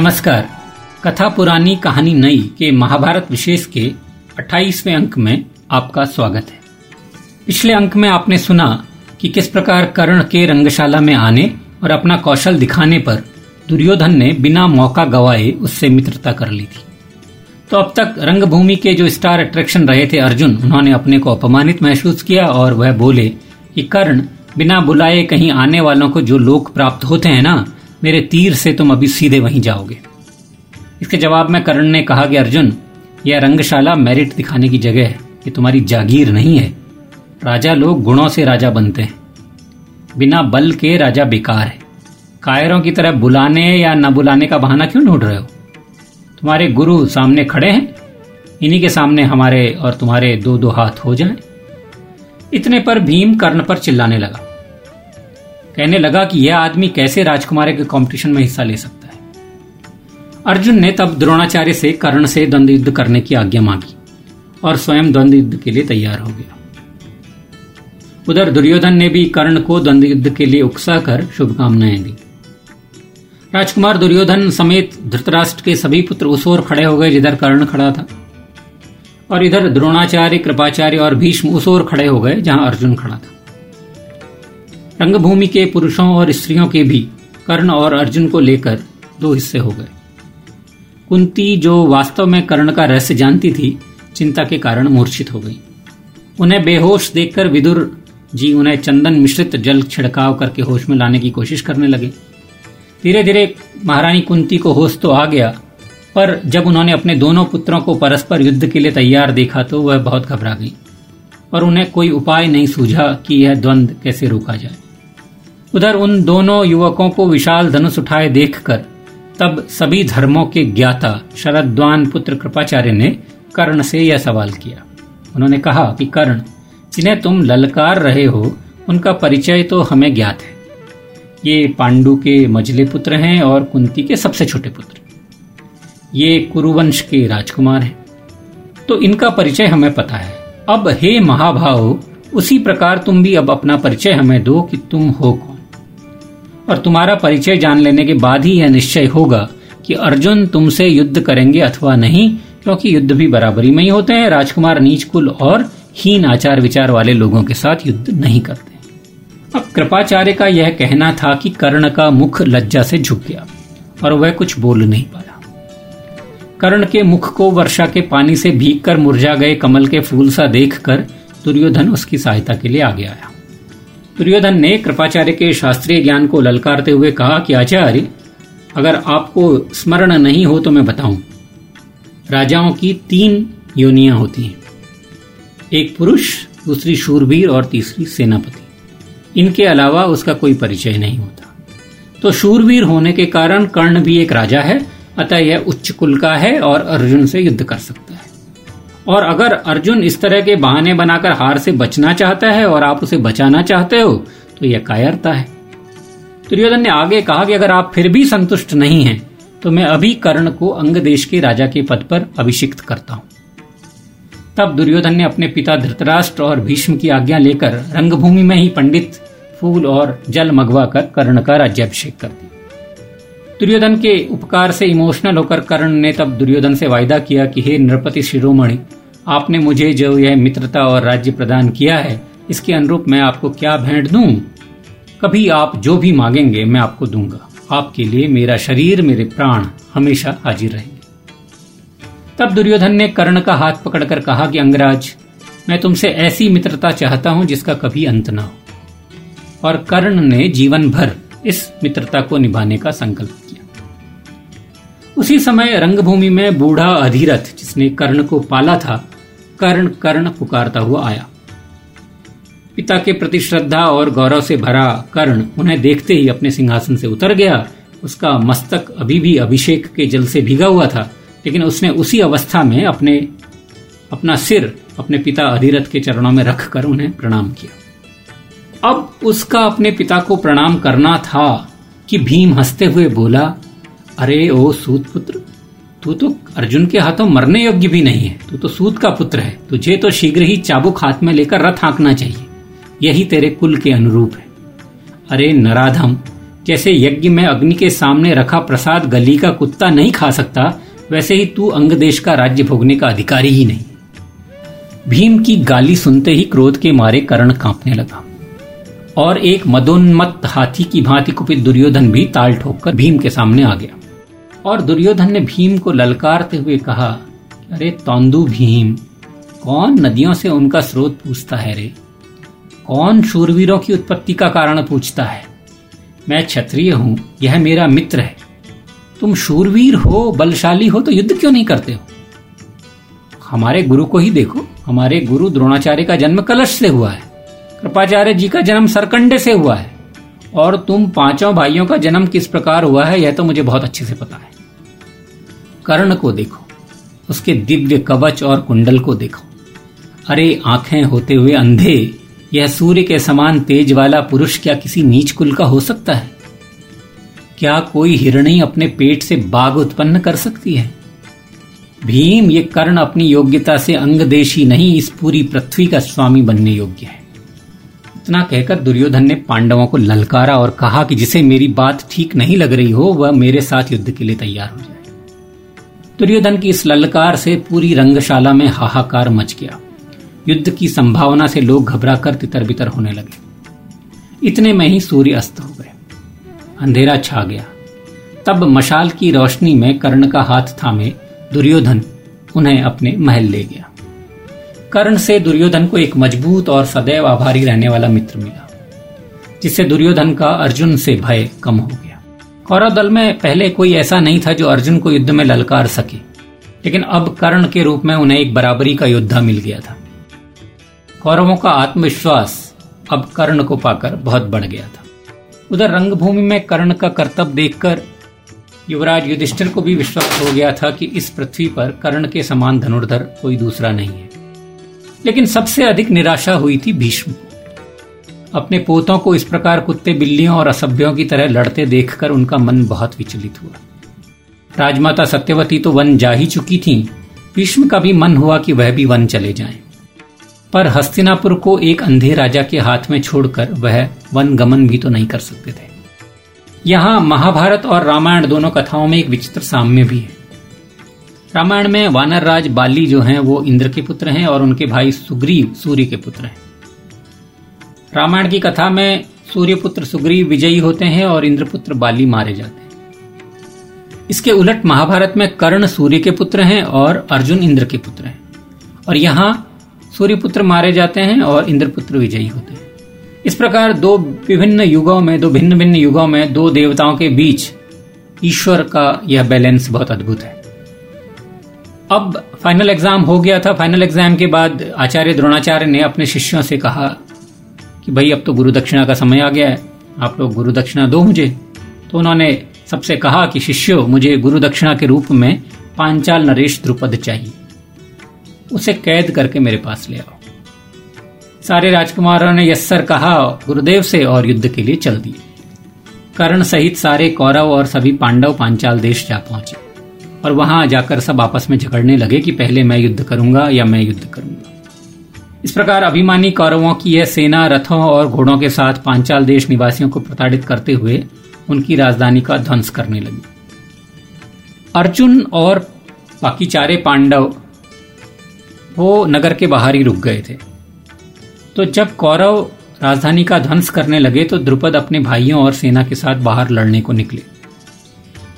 नमस्कार। कथा पुरानी कहानी नई के महाभारत विशेष के 28वें अंक में आपका स्वागत है। पिछले अंक में आपने सुना कि किस प्रकार कर्ण के रंगशाला में आने और अपना कौशल दिखाने पर दुर्योधन ने बिना मौका गवाए उससे मित्रता कर ली थी। तो अब तक रंगभूमि के जो स्टार अट्रैक्शन रहे थे अर्जुन, उन्होंने अपने को अपमानित महसूस किया और वह बोले कि कर्ण, बिना बुलाए कहीं आने वालों को जो लोक प्राप्त होते हैं ना मेरे तीर से तुम अभी सीधे वहीं जाओगे। इसके जवाब में कर्ण ने कहा कि अर्जुन, यह रंगशाला मेरिट दिखाने की जगह है, ये तुम्हारी जागीर नहीं है। राजा लोग गुणों से राजा बनते हैं। बिना बल के राजा बेकार है। कायरों की तरह बुलाने या न बुलाने का बहाना क्यों ढूंढ रहे हो? तुम्हारे गुरु सामने खड़े हैं, इन्हीं के सामने हमारे और तुम्हारे दो दो हाथ हो जाएँ। इतने पर भीम कर्ण पर चिल्लाने लगा। कहने लगा कि यह आदमी कैसे राजकुमारी के कंपटीशन में हिस्सा ले सकता है। अर्जुन ने तब द्रोणाचार्य से कर्ण से द्वंद्व युद्ध करने की आज्ञा मांगी और स्वयं द्वंद्व युद्ध के लिए तैयार हो गया। उधर दुर्योधन ने भी कर्ण को द्वंद्व युद्ध के लिए उकसा कर शुभकामनाएँ दी। राजकुमार दुर्योधन समेत धृतराष्ट्र के सभी पुत्र उस ओर खड़े हो गए जिधर कर्ण खड़ा था। और इधर द्रोणाचार्य, कृपाचार्य और भीष्म उस ओर खड़े हो गए जहाँ अर्जुन खड़ा था। रंगभूमि के पुरुषों और स्त्रियों के भी कर्ण और अर्जुन को लेकर दो हिस्से हो गए। कुंती जो वास्तव में कर्ण का रहस्य जानती थी, चिंता के कारण मूर्छित हो गई। उन्हें बेहोश देखकर विदुर जी उन्हें चंदन मिश्रित जल छिड़काव करके होश में लाने की कोशिश करने लगे। धीरे धीरे महारानी कुंती को होश तो आ गया, पर जब उन्होंने अपने दोनों पुत्रों को परस्पर युद्ध के लिए तैयार देखा तो वह बहुत घबरा गई, और उन्हें कोई उपाय नहीं सूझा कि यह द्वंद्व कैसे रोका जाए। उधर उन दोनों युवकों को विशाल धनुष उठाए देखकर, तब सभी धर्मों के ज्ञाता शरद्वान पुत्र कृपाचार्य ने कर्ण से यह सवाल किया। उन्होंने कहा कि कर्ण, जिन्हें तुम ललकार रहे हो, उनका परिचय तो हमें ज्ञात है। ये पांडु के मजले पुत्र हैं और कुंती के सबसे छोटे पुत्र। ये कुरुवंश के राजकुमार हैं। तो इनका परिचय हमें पता है। अब हे महाभाव, उसी प्रकार तुम भी अब अपना परिचय हमें दो कि तुम हो कौन? और तुम्हारा परिचय जान लेने के बाद ही यह निश्चय होगा कि अर्जुन तुमसे युद्ध करेंगे अथवा नहीं, क्योंकि युद्ध भी बराबरी में ही होते हैं। राजकुमार नीच कुल और हीन आचार विचार वाले लोगों के साथ युद्ध नहीं करते। अब कृपाचार्य का यह कहना था कि कर्ण का मुख लज्जा से झुक गया और वह कुछ बोल नहीं पाया। कर्ण के मुख को वर्षा के पानी से भीग कर मुरझा गए कमल के फूल सा देखकर दुर्योधन उसकी सहायता के लिए आगे आया। दुर्योधन ने कृपाचार्य के शास्त्रीय ज्ञान को ललकारते हुए कहा कि आचार्य, अगर आपको स्मरण नहीं हो तो मैं बताऊँ। राजाओं की तीन योनियाँ होती हैं। एक पुरुष, दूसरी शूरवीर और तीसरी सेनापति। इनके अलावा उसका कोई परिचय नहीं होता। तो शूरवीर होने के कारण कर्ण भी एक राजा है, अतः यह उच्च कुल का है और अर्जुन से युद्ध कर सकता और अगर अर्जुन इस तरह के बहाने बनाकर हार से बचना चाहता है और आप उसे बचाना चाहते हो तो यह कायरता है। दुर्योधन ने आगे कहा कि अगर आप फिर भी संतुष्ट नहीं हैं तो मैं अभी कर्ण को अंग देश के राजा के पद पर अभिषिक्त करता हूँ। तब दुर्योधन ने अपने पिता धृतराष्ट्र और भीष्म की आज्ञा लेकर रंगभूमि में ही पंडित, फूल और जल मंगवा कर कर्ण का राज्याभिषेक कर दिया। दुर्योधन के उपकार से इमोशनल होकर कर्ण ने तब दुर्योधन से वायदा किया कि हे नृपति शिरोमणि आपने मुझे जो यह मित्रता और राज्य प्रदान किया है, इसके अनुरूप मैं आपको क्या भेंट दूँ? कभी आप जो भी मांगेंगे, मैं आपको दूँगा। आपके लिए मेरा शरीर, मेरे प्राण हमेशा हाजिर रहेंगे। तब दुर्योधन ने कर्ण का हाथ पकड़कर कहा कि अंगराज, मैं तुमसे ऐसी मित्रता चाहता हूँ जिसका कभी अंत ना हो। और कर्ण ने जीवन भर इस मित्रता को निभाने का संकल्प किया। उसी समय रंगभूमि में बूढ़ा अधीरथ, जिसने कर्ण को पाला था कर्ण कर्ण पुकारता हुआ आया। पिता के प्रति श्रद्धा और गौरव से भरा कर्ण उन्हें देखते ही अपने सिंहासन से उतर गया। उसका मस्तक अभी भी अभिषेक के जल से भीगा हुआ था, लेकिन उसने उसी अवस्था में अपने, अपना सिर अपने पिता अधिरथ के चरणों में रखकर उन्हें प्रणाम किया। अब उसका अपने पिता को प्रणाम करना था कि भीम हँसते हुए बोला, अरे ओ सूत पुत्र तू तो अर्जुन के हाथों मरने योग्य भी नहीं है। तू तो सूत का पुत्र है। तुझे तो शीघ्र ही चाबुक हाथ में लेकर रथ हाँकना चाहिए। यही तेरे कुल के अनुरूप है। अरे नराधम, जैसे यज्ञ में अग्नि के सामने रखा प्रसाद गली का कुत्ता नहीं खा सकता, वैसे ही तू अंग देश का राज्य भोगने का अधिकारी ही नहीं। भीम की गाली सुनते ही क्रोध के मारे कर्ण कांपने लगा। और एक मदोन्मत्त हाथी की भांति कुपित दुर्योधन भी ताल ठोककर भीम के सामने आ गया। और दुर्योधन ने भीम को ललकारते हुए कहा, अरे तौंदू भीम, कौन नदियों से उनका स्रोत पूछता है रे? कौन शूरवीरों की उत्पत्ति का कारण पूछता है? मैं क्षत्रिय हूँ, यह मेरा मित्र है। तुम शूरवीर हो, बलशाली हो तो युद्ध क्यों नहीं करते हो? हमारे गुरु को ही देखो, हमारे गुरु द्रोणाचार्य का जन्म कलश से हुआ है। कृपाचार्य जी का जन्म सरकंडे से हुआ है। और तुम पाँचों भाइयों का जन्म किस प्रकार हुआ है, यह तो मुझे बहुत अच्छे से पता है। कर्ण को देखो, उसके दिव्य कवच और कुंडल को देखो। अरे, आँखें होते हुए अंधे, यह सूर्य के समान तेज वाला पुरुष क्या किसी नीच कुल का हो सकता है? क्या कोई हिरणी अपने पेट से बाघ उत्पन्न कर सकती है? भीम, ये कर्ण अपनी योग्यता से अंगदेशी नहीं, इस पूरी पृथ्वी का स्वामी बनने योग्य है। इतना कहकर दुर्योधन ने पांडवों को ललकारा और कहा कि जिसे मेरी बात ठीक नहीं लग रही हो, वह मेरे साथ युद्ध के लिए तैयार हो जाए। दुर्योधन की इस ललकार से पूरी रंगशाला में हाहाकार मच गया। युद्ध की संभावना से लोग घबराकर तितर बितर होने लगे। इतने में ही सूर्य अस्त हो गए। अंधेरा छा गया। तब मशाल की रोशनी में कर्ण का हाथ थामे दुर्योधन उन्हें अपने महल ले गया। कर्ण से दुर्योधन को एक मज़बूत और सदैव आभारी रहने वाला मित्र मिला, जिससे दुर्योधन का अर्जुन से भय कम हो गया। कौरव दल में पहले कोई ऐसा नहीं था जो अर्जुन को युद्ध में ललकार सके, लेकिन अब कर्ण के रूप में उन्हें एक बराबरी का योद्धा मिल गया था। कौरवों का आत्मविश्वास अब कर्ण को पाकर बहुत बढ़ गया था। उधर रंगभूमि में कर्ण का कर्तव्य देखकर युवराज युधिष्ठिर को भी विश्वास हो गया था कि इस पृथ्वी पर कर्ण के समान धनुर्धर कोई दूसरा नहीं है। लेकिन सबसे अधिक निराशा हुई थी भीष्म। अपने पोतों को इस प्रकार कुत्ते बिल्लियों और असभ्यों की तरह लड़ते देखकर उनका मन बहुत विचलित हुआ। राजमाता सत्यवती तो वन जा ही चुकी थी। भीष्म का भी मन हुआ कि वह भी वन चले जाएँ। पर हस्तिनापुर को एक अंधे राजा के हाथ में छोड़कर वह वन गमन भी तो नहीं कर सकते थे। यहाँ महाभारत और रामायण दोनों कथाओं में एक विचित्र साम्य भी है। रामायण में वानर राज बाली जो हैं, वो इंद्र के पुत्र हैं और उनके भाई सुग्रीव सूर्य के पुत्र हैं। रामायण की कथा में सूर्य पुत्र सुग्रीव विजयी होते हैं और इंद्रपुत्र बाली मारे जाते हैं। इसके उलट महाभारत में कर्ण सूर्य के पुत्र हैं और अर्जुन इंद्र के पुत्र हैं। और यहाँ सूर्यपुत्र मारे जाते हैं और इंद्रपुत्र विजयी होते हैं। इस प्रकार दो विभिन्न युगों में, दो भिन्न भिन्न युगों में दो देवताओं के बीच ईश्वर का यह बैलेंस बहुत अद्भुत है। अब फाइनल एग्ज़ाम हो गया था। फाइनल एग्ज़ाम के बाद आचार्य द्रोणाचार्य ने अपने शिष्यों से कहा कि भाई, अब तो गुरु दक्षिणा का समय आ गया है। आप लोग गुरु दक्षिणा दो मुझे। तो उन्होंने सबसे कहा कि, शिष्यो, मुझे गुरु दक्षिणा के रूप में पांचाल नरेश द्रुपद चाहिए। उसे कैद करके मेरे पास ले आओ। सारे राजकुमारों ने यस्सर कहा गुरुदेव से और युद्ध के लिए चल दिए। कर्ण सहित सारे कौरव और सभी पांडव पांचाल देश जा पहुँचे। और वहाँ जाकर सब आपस में झगड़ने लगे कि पहले मैं युद्ध करूँगा या मैं युद्ध करूँगा। इस प्रकार अभिमानी कौरवों की यह सेना रथों और घोड़ों के साथ पांचाल देश निवासियों को प्रताड़ित करते हुए उनकी राजधानी का ध्वंस करने लगी। अर्जुन और बाकी चारे पांडव वो नगर के बाहर ही रुक गए थे। तो जब कौरव राजधानी का ध्वंस करने लगे तो द्रुपद अपने भाइयों और सेना के साथ बाहर लड़ने को निकले।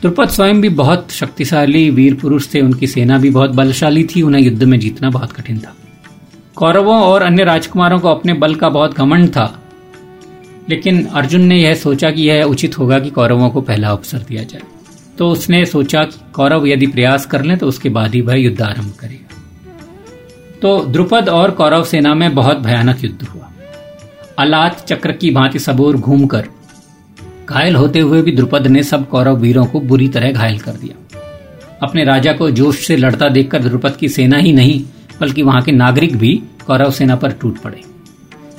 द्रुपद स्वयं भी बहुत शक्तिशाली वीर पुरुष थे, उनकी सेना भी बहुत बलशाली थी, उन्हें युद्ध में जीतना बहुत कठिन था। कौरवों और अन्य राजकुमारों को अपने बल का बहुत घमंड था, लेकिन अर्जुन ने यह सोचा कि यह उचित होगा कि कौरवों को पहला अवसर दिया जाए। तो उसने सोचा कि कौरव यदि प्रयास कर लें तो उसके बाद ही वह युद्ध आरंभ करेगा। तो द्रुपद और कौरव सेना में बहुत भयानक युद्ध हुआ। अलात चक्र की भांति सबूर घूमकर घायल होते हुए भी द्रुपद ने सब कौरव वीरों को बुरी तरह घायल कर दिया। अपने राजा को जोश से लड़ता देखकर द्रुपद की सेना ही नहीं, बल्कि वहाँ के नागरिक भी कौरव सेना पर टूट पड़े।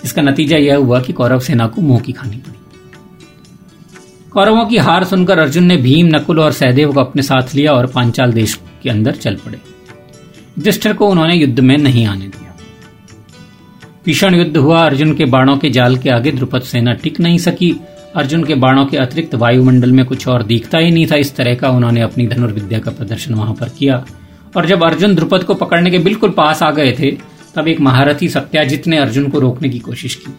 इसका नतीजा यह हुआ कि कौरव सेना को मुँह की खानी पड़ी। कौरवों की हार सुनकर अर्जुन ने भीम, नकुल और सहदेव को अपने साथ लिया और पांचाल देश के अंदर चल पड़े। युधिष्ठिर को उन्होंने युद्ध में नहीं आने दिया। भीषण युद्ध हुआ, अर्जुन के बाणों के जाल के आगे द्रुपद सेना टिक नहीं सकी। अर्जुन के बाणों के अतिरिक्त वायुमंडल में कुछ और दिखता ही नहीं था इस तरह का उन्होंने अपनी धनुर्विद्या का प्रदर्शन वहाँ पर किया। और जब अर्जुन द्रुपद को पकड़ने के बिल्कुल पास आ गए थे, तब एक महारथी सत्याजित ने अर्जुन को रोकने की कोशिश की।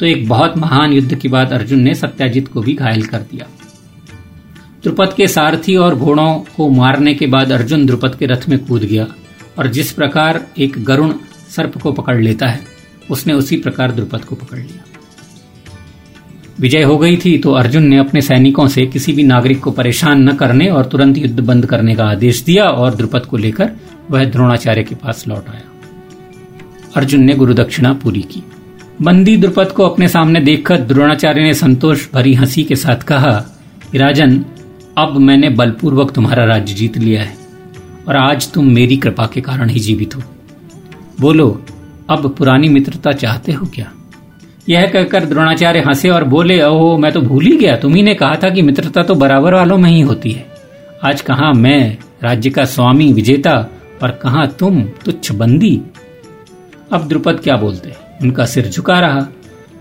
तो एक बहुत महान युद्ध के बाद अर्जुन ने सत्याजित को भी घायल कर दिया। द्रुपद के सारथी और घोड़ों को मारने के बाद अर्जुन द्रुपद के रथ में कूद गया और जिस प्रकार एक गरुण सर्प को पकड़ लेता है, उसने उसी प्रकार द्रुपद को पकड़ लिया। विजय हो गई थी तो अर्जुन ने अपने सैनिकों से किसी भी नागरिक को परेशान न करने और तुरंत युद्ध बंद करने का आदेश दिया और द्रुपद को लेकर वह द्रोणाचार्य के पास लौट आया। अर्जुन ने गुरु दक्षिणा पूरी की। बंदी द्रुपद को अपने सामने देखकर द्रोणाचार्य ने संतोष भरी हँसी के साथ कहा राजन, अब मैंने बलपूर्वक तुम्हारा राज्य जीत लिया है और आज तुम मेरी कृपा के कारण ही जीवित हो। बोलो, अब पुरानी मित्रता चाहते हो क्या? यह कहकर द्रोणाचार्य हंसे और बोले ओहो मैं तो भूल ही गया। तुम्ही ने कहा था कि मित्रता तो बराबर वालों में ही होती है। आज कहा मैं, राज्य का स्वामी, विजेता, और कहा तुम, तुच्छ बंदी? अब द्रुपद क्या बोलते? उनका सिर झुका रहा।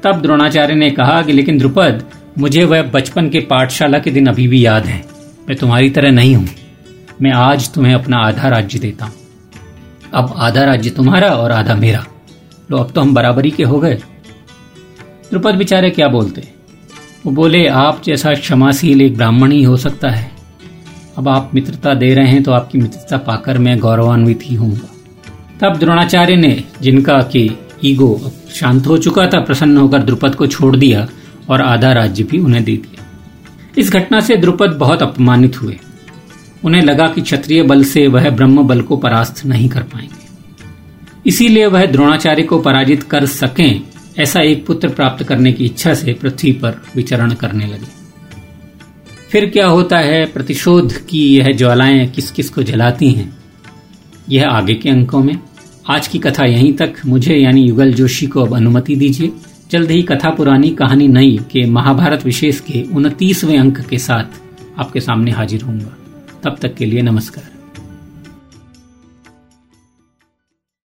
तब द्रोणाचार्य ने कहा कि, लेकिन द्रुपद, मुझे वह बचपन के पाठशाला के दिन अभी भी याद है। मैं तुम्हारी तरह नहीं हूँ। मैं आज तुम्हें अपना आधा राज्य देता हूँ। अब आधा राज्य तुम्हारा और आधा मेरा। लो, अब तो हम बराबरी के हो गए। द्रुपद बेचारे क्या बोलते? वो बोले, आप जैसा क्षमाशील एक ब्राह्मण ही हो सकता है। अब आप मित्रता दे रहे हैं तो आपकी मित्रता पाकर मैं गौरवान्वित ही हूँ। तब द्रोणाचार्य ने, जिनका कि ईगो शांत हो चुका था, प्रसन्न होकर द्रुपद को छोड़ दिया और आधा राज्य भी उन्हें दे दिया। इस घटना से द्रुपद बहुत अपमानित हुए। उन्हें लगा कि क्षत्रिय बल से वह ब्रह्म बल को परास्त नहीं कर पाएँगे। इसीलिए वह द्रोणाचार्य को पराजित कर सकें ऐसा एक पुत्र प्राप्त करने की इच्छा से पृथ्वी पर विचरण करने लगे। फिर क्या होता है? प्रतिशोध की यह ज्वालाएँ किस किस को जलाती हैं? यह आगे के अंकों में। आज की कथा यहीं तक। मुझे यानी युगल जोशी को अब अनुमति दीजिए। जल्द ही कथा पुरानी कहानी नई के महाभारत विशेष के उनतीसवें अंक के साथ आपके सामने हाजिर होऊँगा। तब तक के लिए नमस्कार।